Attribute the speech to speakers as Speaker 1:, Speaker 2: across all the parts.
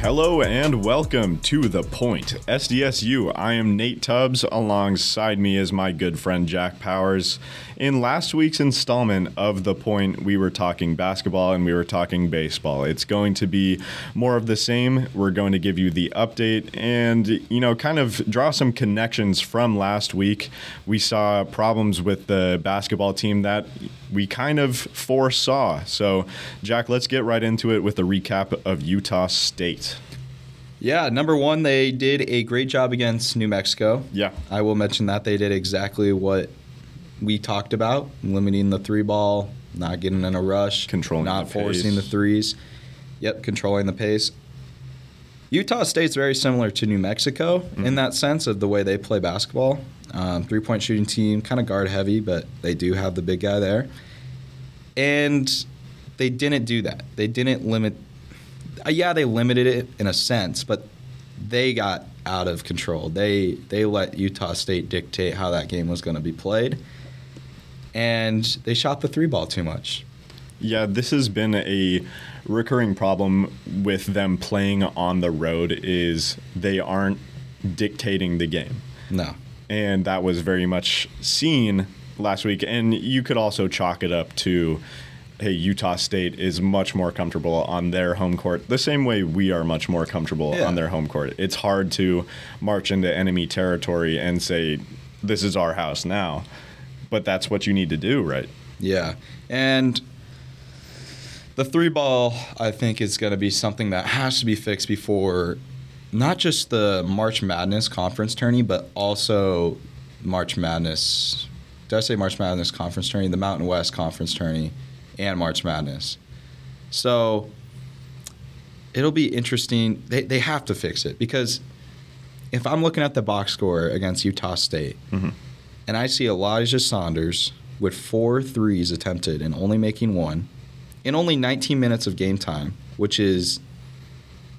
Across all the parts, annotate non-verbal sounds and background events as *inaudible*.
Speaker 1: Hello and welcome to The Point, SDSU. I am Nate Tubbs. Alongside me is my good friend Jack Powers. In last week's installment of The Point, we were talking basketball and we were talking baseball. It's going to be more of the same. We're going to give you the update and, you know, kind of draw some connections from last week. We saw problems with the basketball team that we kind of foresaw. So, Jack, let's get right into it with a recap of Utah State.
Speaker 2: Yeah, number one, they did a great job against New Mexico.
Speaker 1: Yeah.
Speaker 2: I will mention that they did exactly what we talked about limiting the three ball, not getting in a rush,
Speaker 1: Controlling
Speaker 2: not
Speaker 1: the
Speaker 2: forcing
Speaker 1: pace.
Speaker 2: the threes. Yep, controlling the pace. Utah State's very similar to New Mexico
Speaker 1: Mm-hmm.
Speaker 2: in that sense of the way they play basketball. Um, three point shooting team, kind of guard heavy, but they do have the big guy there. And they didn't do that. They didn't limit. Uh, yeah, they limited it in a sense, but they got out of control. They they let Utah State dictate how that game was going to be played, and they shot the three ball too much.
Speaker 1: Yeah, this has been a recurring problem with them playing on the road is they aren't dictating the game.
Speaker 2: No,
Speaker 1: And that was very much seen last week and you could also chalk it up to hey, Utah State is much more comfortable on their home court the same way we are much more comfortable
Speaker 2: Yeah.
Speaker 1: on their home court. It's hard to march into enemy territory and say this is our house now. But that's what you need to do, right?
Speaker 2: yeah, and the three ball I think is going to be something that has to be fixed before not just the March Madness conference tourney, but also March Madness. Did I say March Madness conference tourney? The Mountain West conference tourney and March Madness. So it'll be interesting. They, they have to fix it because if I'm looking at the box score against Utah State
Speaker 1: Mhm.
Speaker 2: And I see Elijah Saunders with four threes attempted and only making one in only 19 minutes of game time, which is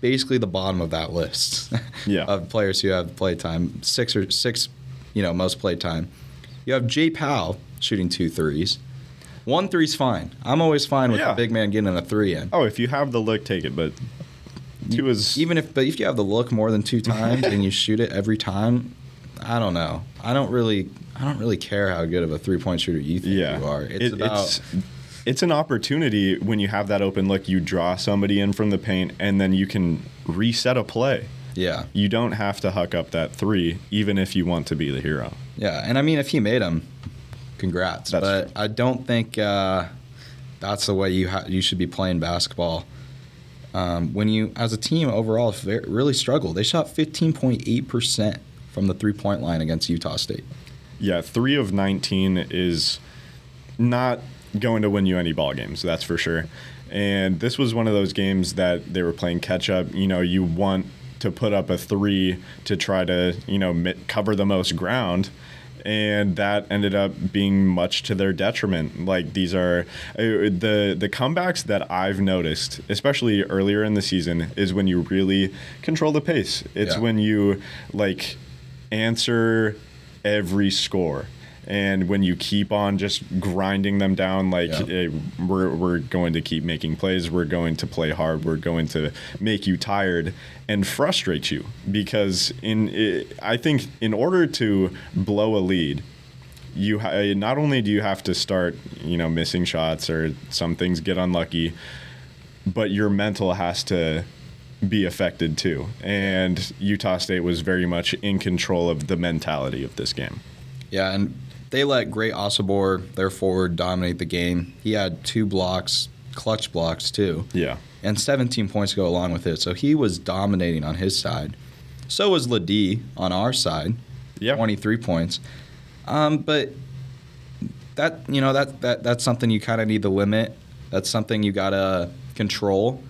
Speaker 2: basically the bottom of that list *laughs*
Speaker 1: Yeah.
Speaker 2: of players who have play time, six or six, you know, most play time. You have Jay Pal shooting two threes. One three's fine. I'm always fine with
Speaker 1: Yeah.
Speaker 2: the big man getting a three in.
Speaker 1: Oh, if you have the look, take it. But two is
Speaker 2: Even if, but if you have the look more than two times and you shoot it every time, I don't know. I don't really, I don't really care how good of a three point shooter you think
Speaker 1: yeah.
Speaker 2: you are. It's
Speaker 1: It-
Speaker 2: about
Speaker 1: it's it's an opportunity when you have that open look. You draw somebody in from the paint, and then you can reset a play.
Speaker 2: yeah,
Speaker 1: You don't have to huck up that three, even if you want to be the hero.
Speaker 2: yeah. And I mean, if he made them, congrats.
Speaker 1: That's-
Speaker 2: but I don't think uh, that's the way you ha- you should be playing basketball. Um, when you, as a team overall, really struggle. They shot 15.8 percent from the three point line against Utah State.
Speaker 1: Yeah, three of nineteen is not going to win you any ball games. That's for sure. And this was one of those games that they were playing catch up. You know, you want to put up a three to try to you know cover the most ground. And that ended up being much to their detriment. Like these are uh, the the comebacks that I've noticed, especially earlier in the season, is when you really control the pace. It's
Speaker 2: Yeah.
Speaker 1: when you like answer every score. And when you keep on just grinding them down, like
Speaker 2: Yeah.
Speaker 1: eh, we're, we're going to keep making plays, we're going to play hard, we're going to make you tired and frustrate you. Because in eh, I think in order to blow a lead, you ha- eh, not only do you have to start, you know, missing shots or some things get unlucky, but your mental has to be affected too. And Utah State was very much in control of the mentality of this game.
Speaker 2: Yeah, and they let Great Osobor, their forward, dominate the game. He had two blocks, clutch blocks too,
Speaker 1: Yeah.
Speaker 2: and 17 points go along with it. So he was dominating on his side. So was LeDee on our side,
Speaker 1: Yeah.
Speaker 2: 23 points. Um, but that you know that that that's something you kind of need to limit. That's something you gotta control.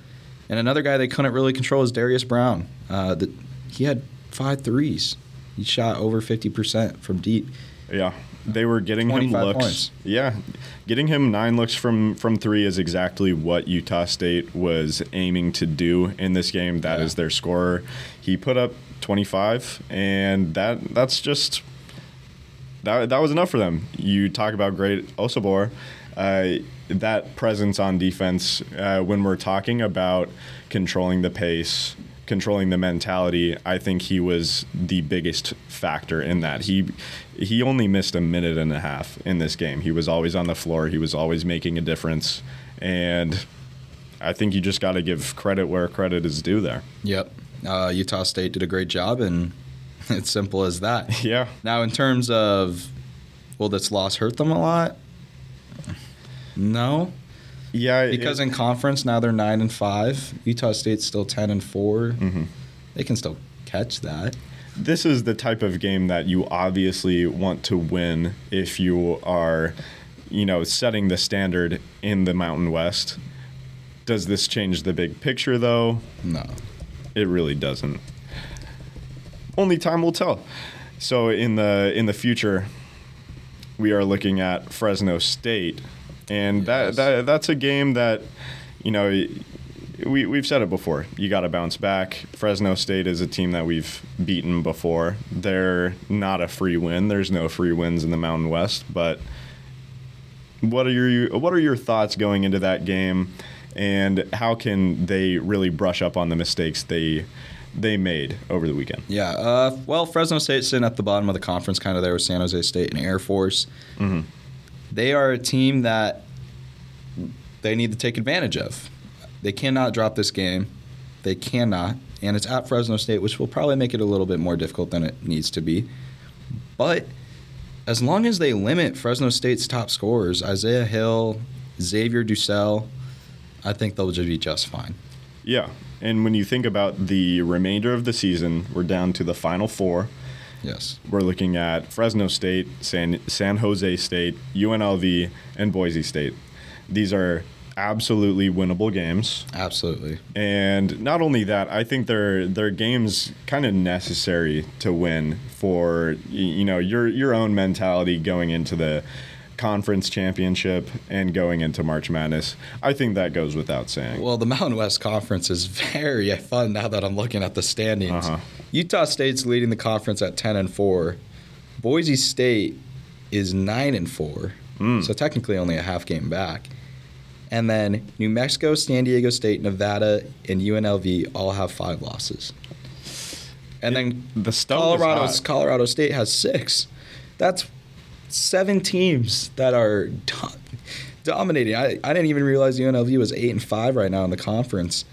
Speaker 2: And another guy they couldn't really control is Darius Brown. Uh, the, he had five threes. He shot over 50% from deep.
Speaker 1: Yeah. They were getting him looks.
Speaker 2: points.
Speaker 1: Yeah. Getting him nine looks from from three is exactly what Utah State was aiming to do in this game. That is
Speaker 2: Yeah.
Speaker 1: their scorer. He put up 25 and that that's just that, that was enough for them. You talk about great Osobor. Uh, that presence on defense, uh, when we're talking about controlling the pace, controlling the mentality, I think he was the biggest factor in that. He he only missed a minute and a half in this game. He was always on the floor. He was always making a difference, and I think you just got to give credit where credit is due there.
Speaker 2: Yep. Uh, Utah State did a great job, and *laughs* it's simple as that.
Speaker 1: Yeah.
Speaker 2: Now, in terms of will this loss hurt them a lot? No,
Speaker 1: Yeah,
Speaker 2: because
Speaker 1: it-
Speaker 2: in conference now they're nine and five. Utah State's still ten and 4
Speaker 1: Mhm.
Speaker 2: They can still catch that.
Speaker 1: this is the type of game that you obviously want to win if you are, you know, setting the standard in the Mountain West. Does this change the big picture though?
Speaker 2: No.
Speaker 1: It really doesn't. Only time will tell. So in the in the future, we are looking at Fresno State, and that,
Speaker 2: Yes.
Speaker 1: that that's a game that, you know, we we've said it before. You got to bounce back. Fresno State is a team that we've beaten before. They're not a free win. There's no free wins in the Mountain West, but what are your what are your thoughts going into that game, and how can they really brush up on the mistakes they they made over the weekend?
Speaker 2: Yeah. Uh, well, Fresno State's sitting at the bottom of the conference, kind of there with San Jose State and Air Force.
Speaker 1: Mhm.
Speaker 2: They are a team that they need to take advantage of. They cannot drop this game. They cannot. And it's at Fresno State, which will probably make it a little bit more difficult than it needs to be. But as long as they limit Fresno State's top scorers, Isaiah Hill, Xavier DuSell, I think they'll just be just fine.
Speaker 1: Yeah, and when you think about the remainder of the season, we're down to the final four.
Speaker 2: Yes.
Speaker 1: We're looking at Fresno State, San San Jose State, UNLV, and Boise State. These are absolutely winnable games.
Speaker 2: Absolutely.
Speaker 1: And not only that, I think they're they're games kind of necessary to win for you know your your own mentality going into the conference championship and going into March Madness. I think that goes without saying.
Speaker 2: Well, the Mountain West Conference is *laughs* very fun now that I'm looking at the standings.
Speaker 1: Uh-huh.
Speaker 2: Utah State's leading the conference at 10 and 4. Boise State is 9 and 4.
Speaker 1: Mm.
Speaker 2: So technically only a half game back. And then New Mexico, San Diego State, Nevada, and UNLV all have 5 losses. And then
Speaker 1: the
Speaker 2: Colorado. Colorado State has 6. That's seven teams that are do- dominating. I, I didn't even realize UNLV was eight and five right now in the conference.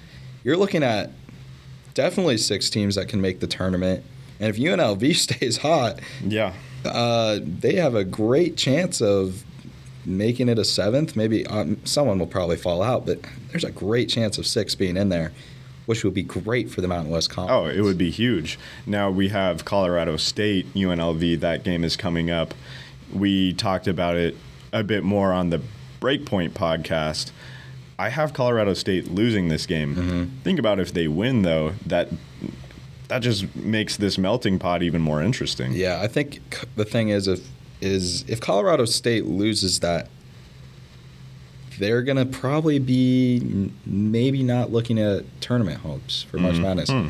Speaker 2: You're looking at definitely six teams that can make the tournament. And if UNLV *laughs* stays hot,
Speaker 1: Yeah.
Speaker 2: uh, they have a great chance of making it a seventh. Maybe um, someone will probably fall out, but there's a great chance of six being in there, which would be great for the Mountain West Conference.
Speaker 1: Oh, it would be huge. Now we have Colorado State, UNLV. That game is coming up. We talked about it a bit more on the Breakpoint podcast. I have Colorado State losing this game.
Speaker 2: Mhm.
Speaker 1: Think about if they win, though. That that just makes this melting pot even more interesting.
Speaker 2: Yeah, I think the thing is if is if Colorado State loses that, they're gonna probably be maybe not looking at tournament hopes for March
Speaker 1: Mhm.
Speaker 2: Madness,
Speaker 1: Hmm.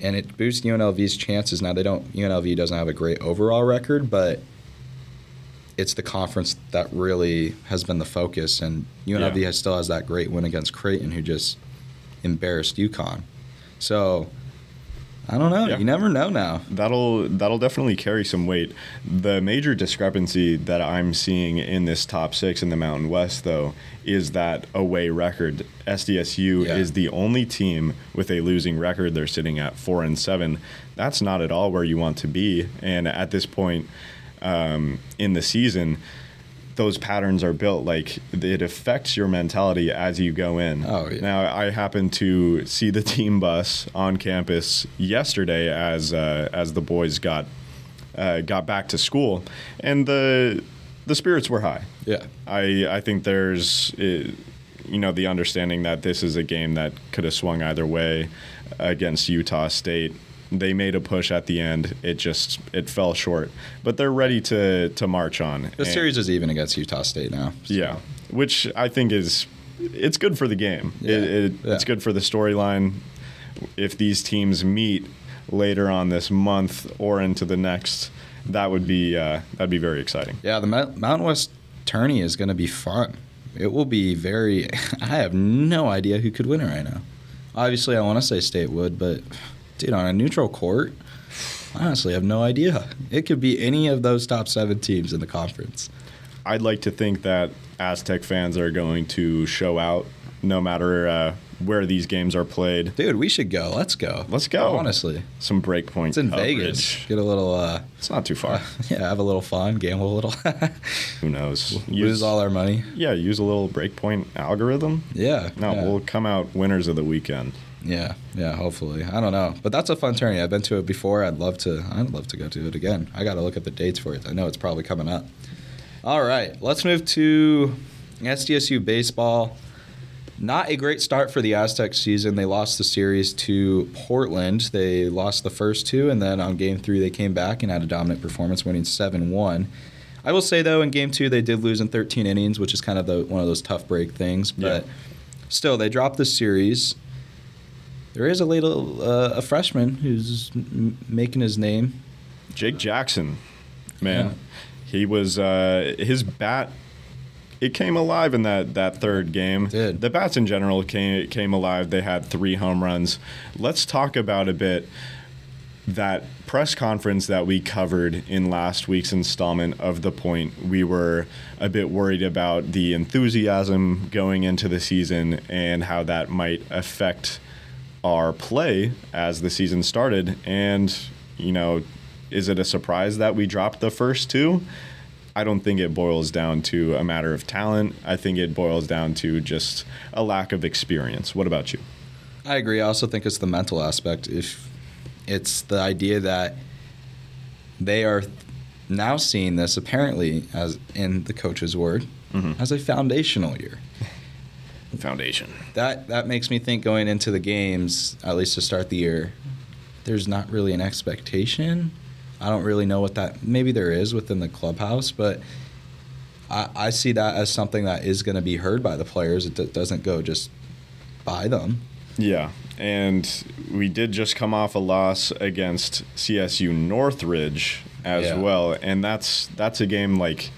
Speaker 2: and it boosts UNLV's chances. Now they don't UNLV doesn't have a great overall record, but it's the conference that really has been the focus, and UNLV
Speaker 1: Yeah.
Speaker 2: has, still has that great win against Creighton, who just embarrassed UConn. So I don't know.
Speaker 1: Yeah.
Speaker 2: You never know now.
Speaker 1: That'll that'll definitely carry some weight. The major discrepancy that I'm seeing in this top six in the Mountain West, though, is that away record. SDSU
Speaker 2: Yeah.
Speaker 1: is the only team with a losing record. They're sitting at four and seven. That's not at all where you want to be. And at this point um, in the season, those patterns are built like it affects your mentality as you go in.
Speaker 2: Oh, yeah.
Speaker 1: Now I happened to see the *laughs* team bus on campus yesterday as uh, as the boys got uh, got back to school, and the the spirits were high.
Speaker 2: Yeah.
Speaker 1: I I think there's uh, you know the understanding that this is a game that could have swung either way against Utah State. They made a push at the end. It just it fell short, but they're ready to to march on.
Speaker 2: The series is even against Utah State now. so-
Speaker 1: yeah, which I think is it's good for the game.
Speaker 2: Yeah,
Speaker 1: It, it,
Speaker 2: yeah.
Speaker 1: It's good for the storyline. If these teams meet later on this month or into the next, that would be uh, that'd be very exciting.
Speaker 2: Yeah, the Mountain West tourney is going to be fun. It will be very. *laughs* I have no idea who could win it right now. Obviously, I want to say State would, but dude, on a neutral court, I honestly have no idea. It could be any of those top seven teams in the conference.
Speaker 1: I'd like to think that Aztec fans are going to show out no matter uh, where these games are played.
Speaker 2: Dude, we should go. Let's go.
Speaker 1: Let's go.
Speaker 2: Honestly,
Speaker 1: Some break breakpoint.
Speaker 2: it's in
Speaker 1: coverage.
Speaker 2: Vegas. Get a little, uh,
Speaker 1: It's not too far. *laughs*
Speaker 2: yeah, have a little fun, gamble a little, *laughs*
Speaker 1: Who knows?
Speaker 2: lose all our money.
Speaker 1: Yeah, use a little breakpoint algorithm.
Speaker 2: Yeah.
Speaker 1: No,
Speaker 2: yeah.
Speaker 1: we'll come out winners of the weekend.
Speaker 2: Yeah, yeah, hopefully. I don't know, but that's a fun tourney. I've been to it before. I'd love to. I'd love to go to it again. I got to look at the dates for it. I know it's probably coming up. All right, let's move to SDSU baseball. Not a great start for the Aztec season. They lost the series to Portland. They lost the first two, and then on game three they came back and had a dominant performance, winning seven one. I will say though, in game two they did lose in 13 innings, which is kind of the, one of those tough break things. But
Speaker 1: Yeah.
Speaker 2: still, they dropped the series. There is a little uh, a freshman who's m- making his name.
Speaker 1: Jake Jackson, man, he was uh, his bat. It came alive in that, that third game.
Speaker 2: did.
Speaker 1: The bats in general came came alive. They had three home runs. Let's talk about a bit that press conference that we covered in last week's installment of the point. We were a bit worried about the enthusiasm going into the season and how that might affect our play as the season started. And, you know, is it a surprise that we dropped the first two? I don't think it boils down to a matter of talent. I think it boils down to just a lack of experience. What about you?
Speaker 2: I agree. I also think it's the mental aspect. If it's the idea that they are now seeing this apparently as in the coach's word
Speaker 1: Mhm.
Speaker 2: as a foundational year.
Speaker 1: Foundation.
Speaker 2: That that makes me think going into the games, at least to start the year, there's not really an expectation. I don't really know what that maybe there is within the clubhouse, but I, I see that as something that is going to be heard by the players. It d- doesn't go just by them.
Speaker 1: Yeah, and we did just come off a loss against CSU Northridge as
Speaker 2: Yeah.
Speaker 1: well, and that's that's a game like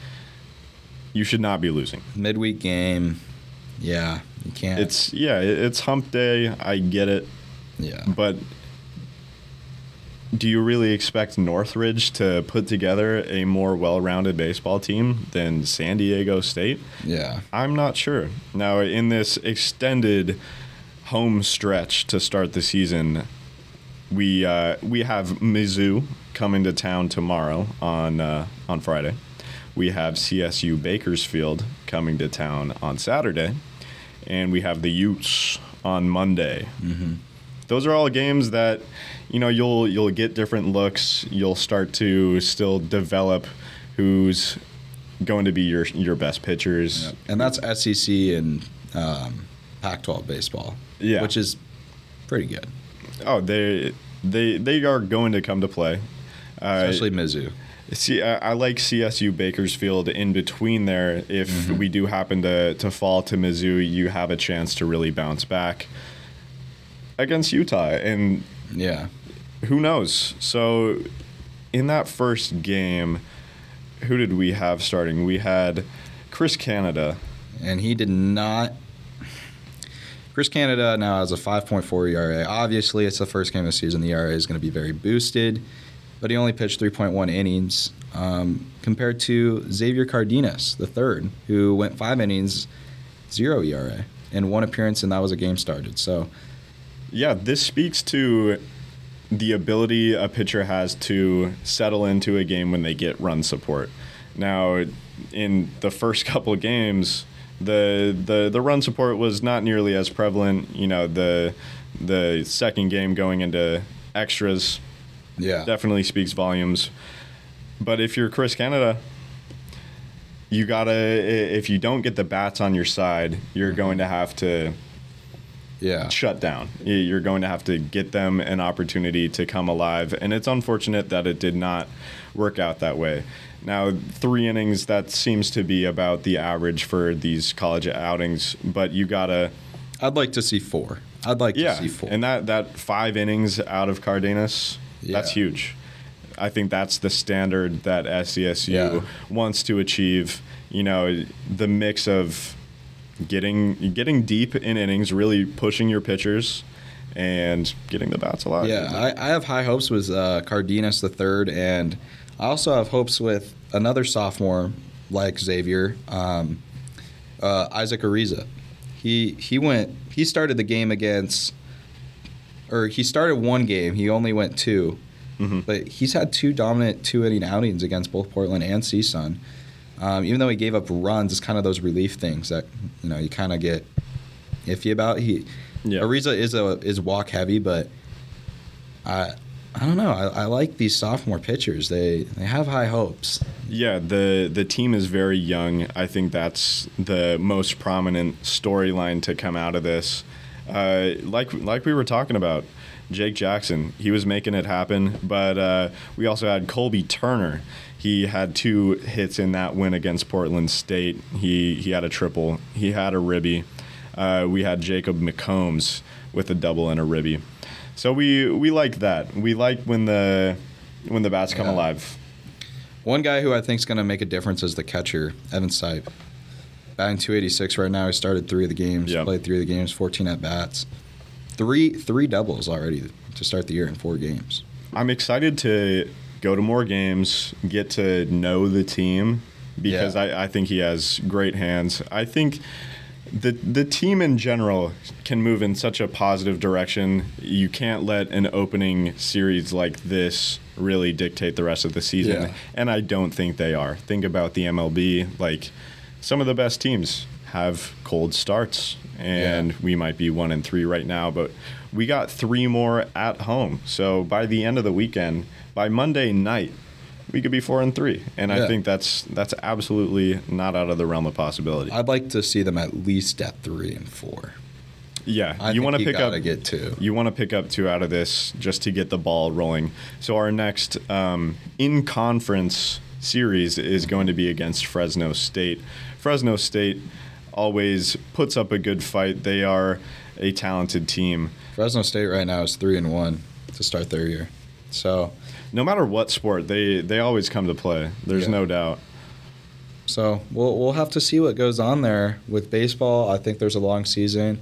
Speaker 1: you should not be losing.
Speaker 2: Midweek game, yeah, you can't.
Speaker 1: It's yeah, it's hump day. I get it,
Speaker 2: yeah.
Speaker 1: but do you really expect Northridge to put together a more well-rounded baseball team than San Diego State?
Speaker 2: Yeah.
Speaker 1: I'm not sure. Now, in this extended home stretch to start the season, we uh, we have Mizzou coming to town tomorrow on uh, on Friday. We have CSU Bakersfield coming to town on Saturday, and we have the Utes on Monday.
Speaker 2: Mm-hmm.
Speaker 1: Those are all games that you know you'll you'll get different looks. You'll start to still develop who's going to be your your best pitchers.
Speaker 2: And that's SEC and um, Pac-12 baseball.
Speaker 1: Yeah.
Speaker 2: Which is pretty good,
Speaker 1: Oh, they they they are going to come to play. Uh,
Speaker 2: especially Mizzou.
Speaker 1: See, I, I like CSU Bakersfield in between there. If
Speaker 2: Mm-hmm.
Speaker 1: we do happen to to fall to Mizzou, you have a chance to really bounce back against Utah, and
Speaker 2: Yeah.
Speaker 1: who knows? So, in that first game, who did we have starting? We had Chris Canada.
Speaker 2: and he did not. Chris Canada now has a 5.4 ERA. Obviously, it's the first game of the season. The ERA is going to be very boosted, but he only pitched 3.1 innings um, compared to Xavier Cardenas, the third, who went five innings, zero ERA, and one appearance, and that was a game started. So,
Speaker 1: Yeah, this speaks to the ability a pitcher has to settle into a game when they get run support. Now, in the first *laughs* couple games, the the the run support was not nearly as prevalent. You know, the the second game going into extras
Speaker 2: yeah,
Speaker 1: definitely speaks volumes. But if you're Chris Canada, you gotta if you don't get the bats on your side, you're mm-hmm. going to have to
Speaker 2: yeah,
Speaker 1: shut down. You're going to have to get them an opportunity to come alive, and it's unfortunate that it did not work out that way. Now, three innings that seems to be about the average for these college outings, but you gotta
Speaker 2: I'd like to see four. I'd like
Speaker 1: yeah,
Speaker 2: to see four.
Speaker 1: and that that five innings out of Cardenas, that's huge. I think that's the standard that SDSU
Speaker 2: Yeah.
Speaker 1: wants to achieve. You know, the mix of getting getting deep in innings, really pushing your pitchers, and getting the bats a lot.
Speaker 2: Yeah, I, I have high hopes with uh, Cardenas the third, and I also have hopes with another sophomore like Xavier, um, uh, Isaac Ariza. He he went. He started the game against, or he started one game. He only went 2
Speaker 1: Mhm.
Speaker 2: but he's had two dominant two inning outings against both Portland and CSUN. Um, even though he gave up runs, it's kind of those relief things that you know you kind of get iffy about. He
Speaker 1: Yeah.
Speaker 2: Ariza is a is walk heavy, but I I don't know. I, I like these sophomore pitchers. They they have high hopes.
Speaker 1: Yeah, the the team is very young. I think that's the most prominent storyline to come out of this. Uh, like like we were talking about, Jake Jackson, he was making it happen. But uh, we also had Colby Turner. He had two hits in that win against Portland State. He he had a triple. He had a ribby. Uh, we had Jacob McCombs with a double and a ribby. So we we like that. We like when the when the bats come
Speaker 2: Yeah.
Speaker 1: alive.
Speaker 2: One guy who I think is going to make a difference is the catcher, Evan Sipe. Batting 286 right now. He started three of the games.
Speaker 1: Yep.
Speaker 2: Played three of the games. 14 at bats. Three three doubles already to start the year in four games.
Speaker 1: I'm excited to go to more games, get to know the team because
Speaker 2: Yeah.
Speaker 1: I, I think he has great hands. I think the the team in general can move in such a positive direction. You can't let an opening series like this really dictate the rest of the season.
Speaker 2: Yeah.
Speaker 1: And I don't think they are. Think about the MLB, like some of the best teams have cold starts and
Speaker 2: Yeah.
Speaker 1: we might be 1 and 3 right now, but we got 3 more at home. So by the end of the weekend, by Monday night, we could be 4 and 3. And I think that's that's absolutely not out of the realm of possibility.
Speaker 2: I'd like to see them at least at three and four.
Speaker 1: yeah,
Speaker 2: I
Speaker 1: you want to pick up
Speaker 2: get two.
Speaker 1: You want to pick up two out of this just to get the ball rolling. So our next um, in conference series is going to be against Fresno State. Fresno State always puts up a good fight. They are a talented team.
Speaker 2: Fresno State right now is three and one to start their year. So
Speaker 1: No matter what sport, they they always come to play. There's
Speaker 2: Yeah.
Speaker 1: no doubt.
Speaker 2: So we'll we'll have to see what goes on there with baseball. I think there's a long season.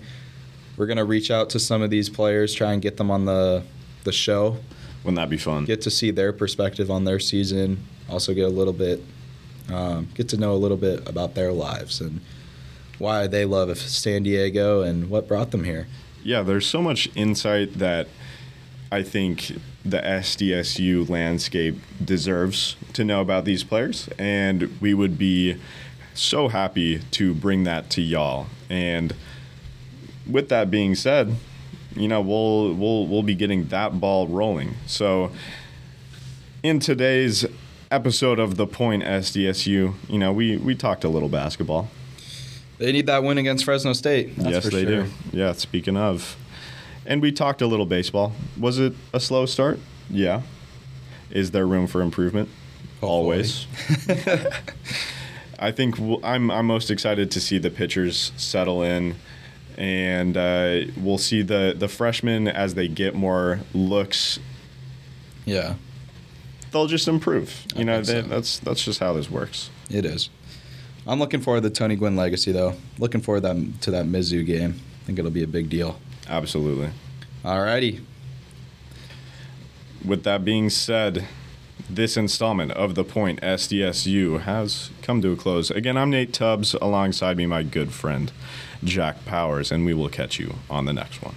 Speaker 2: We're gonna reach out to some of these players, try and get them on the the show,
Speaker 1: Wouldn't that be fun?
Speaker 2: get to see their perspective on their season. Also get a little bit, um, get to know a little bit about their lives and why they love San Diego and what brought them here.
Speaker 1: yeah, there's so much insight that I think the SDSU landscape deserves to know about these players, and we would be so happy to bring that to y'all. And with that being said, you know we'll we'll we'll be getting that ball rolling. So in today's episode of the Point SDSU, you know we we talked a little basketball.
Speaker 2: They need that win against Fresno State. That's
Speaker 1: yes,
Speaker 2: for
Speaker 1: they
Speaker 2: sure.
Speaker 1: do. Yeah, speaking of. And we talked a little baseball. Was it a slow start? Yeah. Is there room for improvement? Always. *laughs* *laughs* I think I'm, I'm most excited to see the pitchers settle in. And uh, we'll see the, the freshmen as they get more looks.
Speaker 2: Yeah,
Speaker 1: They'll just improve. You
Speaker 2: I
Speaker 1: know, they,
Speaker 2: so.
Speaker 1: that's that's just how this works.
Speaker 2: it is. I'm looking forward to the Tony Gwynn legacy, though. Looking forward to that, to that Mizzou game. I think it'll be a big deal.
Speaker 1: Absolutely.
Speaker 2: Alrighty.
Speaker 1: With that being said, this installment of The Point SDSU has come to a close. Again, I'm Nate Tubbs. Alongside me, my good friend, Jack Powers, and we will catch you on the next one.